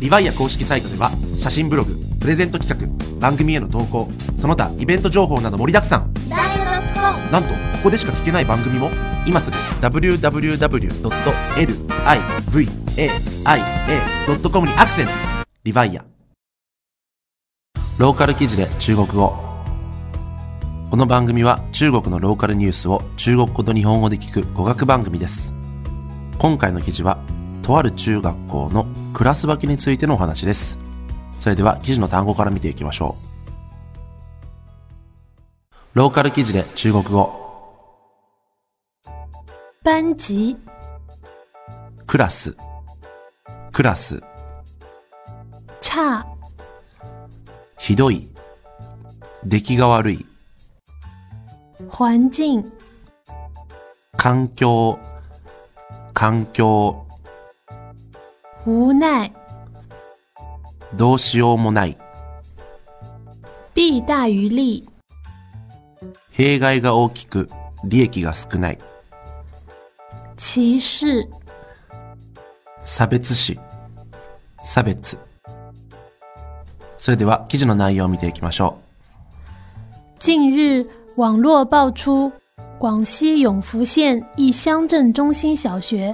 リヴァイア公式サイトでは写真ブログプレゼント企画番組への投稿その他イベント情報など盛りだくさん。なんとここでしか聞けない番組も今すぐ www.livaia.com にアクセス。リヴァイア。ローカル記事で中国語。この番組は中国のローカルニュースを中国語と日本語で聞く語学番組です。今回の記事はとある中学校のクラス分けについてのお話です。それでは記事の単語から見ていきましょう。ローカル記事で中国語。班級、クラス。クラス。差、ひどい。出来が悪い。環境。環境无奈、どうしようもない弊大于利、弊害が大きく利益が少ない歧视、差別視差別それでは記事の内容を見ていきましょ近日，网络爆出广西永福县一乡镇中心小学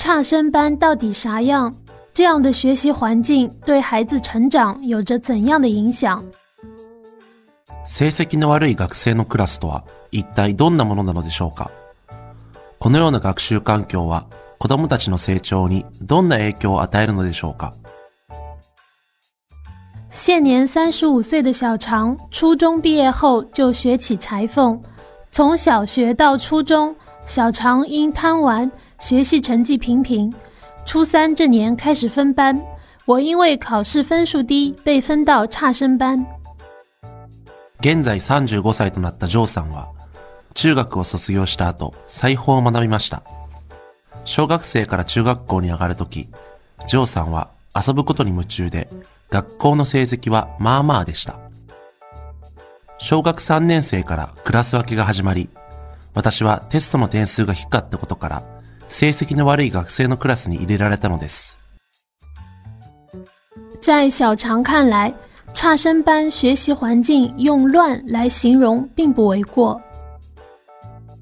差生班到底啥样？这样的学习环境对孩子成长有着怎样的影响？成績の悪い学生のクラスとは一体どんなものなのでしょうかこのような学習環境は子供たちの成長にどんな影響を与えるのでしょうか现年三十五岁的小常，初中毕业后就学起裁缝。从小学到初中，小常因贪玩， 学习成绩平平。初三这年开始分班，我因为考试分数低，被分到差生班。現在35歳となったジョーさんは、中学を卒業した後、裁縫を学びました。小学生から中学校に上がるとき、ジョーさんは遊ぶことに夢中で、学校の成績はまあまあでした。小学3年生からクラス分けが始まり、私はテストの点数が低かったことから、成績の悪い学生のクラスに入れられたのです。在小常看来，差生班学习环境用“乱”来形容并不为过。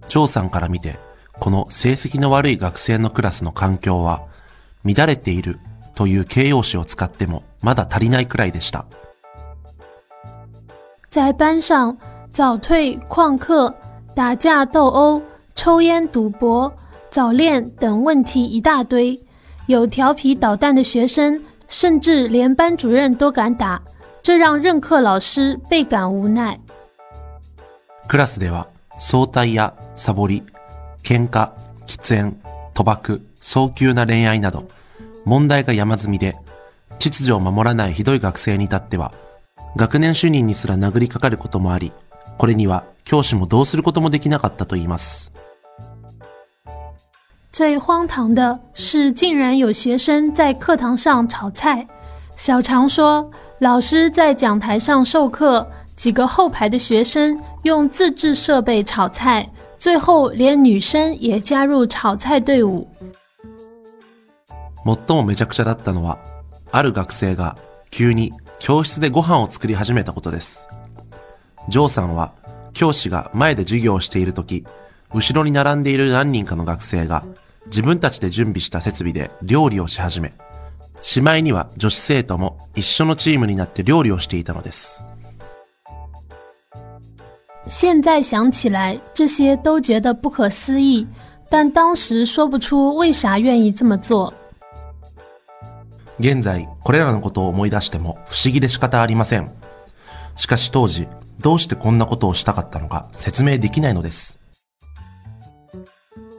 ジョーさんから見て、この成績の悪い学生のクラスの環境は、乱れているという形容詞を使ってもまだ足りないくらいでした。在班上，早退、旷课、打架斗殴、抽烟赌博、早恋等问题一大堆。有调皮捣蛋的学生，甚至连班主任都敢打，这让任课老师倍感无奈。クラスでは、早退やサボり、喧嘩、喫煙、賭博、早急な恋愛など、問題が山積みで、秩序を守らないひどい学生に至っては、学年主任にすら殴りかかることもあり、これには教師もどうすることもできなかったと言います。最荒唐的是，竟然有学生在课堂上炒菜。小常说，老师在讲台上授课，几个后排的学生用自制设备炒菜，最后连女生也加入炒菜队伍。最もめちゃくちゃだったのは、ある学生が急に教室でご飯を作り始めたことです。ジョーさんは教師が前で授業をしているとき、 後ろに並んでいる何人かの学生が自分たちで準備した設備で料理をし始め、しまいには女子生徒も一緒のチームになって料理をしていたのです。现在想起来，这些都觉得不可思议，但当时说不出为啥愿意这么做。現在、これらのことを思い出しても不思議で仕方ありません。しかし当時、どうしてこんなことをしたかったのか説明できないのです。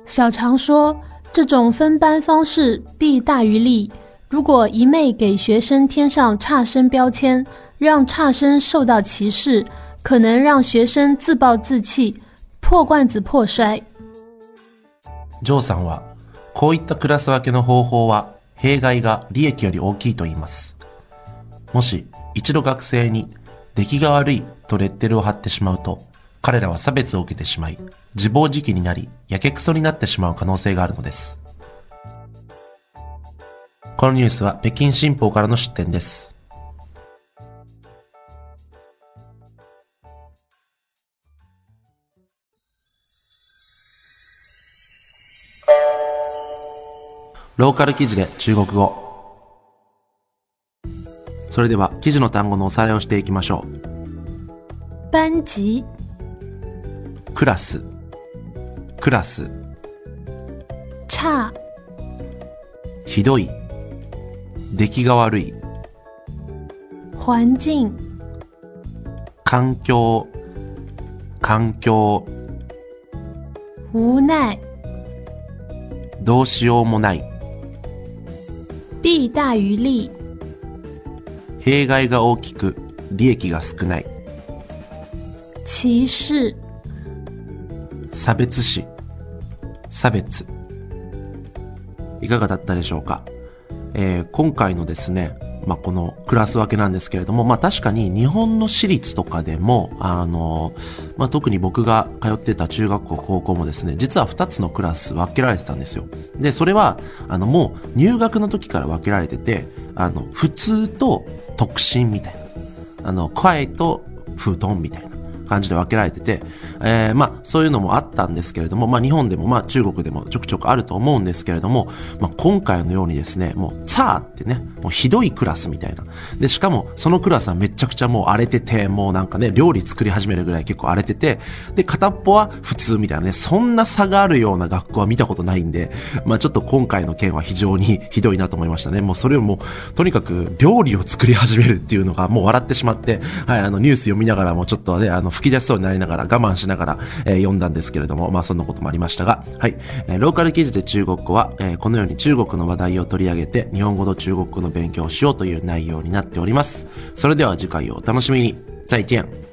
小常说，这种分班方式弊大于利， 如果一昧给学生添上差生标签，让差生受到歧视，可能让学生自暴自弃，破罐子破摔。ジョーさんは、こういったクラス分けの方法は、弊害が利益より大きいと言います。もし、一度学生に、出来が悪いとレッテルを貼ってしまうと、 彼らは差別を受けてしまい、自暴自棄になり、やけくそになってしまう可能性があるのです。このニュースは北京新報からの出展です。ローカル記事で中国語。それでは記事の単語のおさらいをしていきましょ班级、う。クラス、クラス、差、ひどい、出来が悪い、环境、環境、環境、无奈、どうしようもない、弊大于利、弊害が大きく、利益が少ない、歧视、差別視、差別。いかがだったでしょうか、えー今回のですね、まあ、このクラス分けなんですけれども、まあ、確かに日本の私立とかでも、あの、まあ、特に僕が通ってた中学校、高校もですね、実は2つのクラス分けられてたんですよ。で、それは、あの、もう入学の時から分けられてて、あの、普通と特進みたいな。あの、快と風遁みたいな感じで分けられてて、えーまあ、そういうのもあったんですけれども、まあ、日本でも、まあ、中国でもちょくちょくあると思うんですけれども、まあ、今回のようにですね、もう、ツァーってね、もうひどいクラスみたいな。で、しかも、そのクラスはめちゃくちゃもう荒れてて、もうなんかね、料理作り始めるぐらい結構荒れてて、で、片っぽは普通みたいなね、そんな差があるような学校は見たことないんで、まあ、ちょっと今回の件は非常に ひどいなと思いましたね。もうそれをもう、とにかく料理を作り始めるっていうのがもう笑ってしまって、はい、あのニュース読みながらもちょっとね、あの吹き出しそうになりながら我慢しながら、えー読んだんですけれども、まあそんなこともありましたが、はい、えーローカル記事で中国語は、えーこのように中国の話題を取り上げて日本語と中国語の勉強をしようという内容になっております。それでは次回をお楽しみに。再见。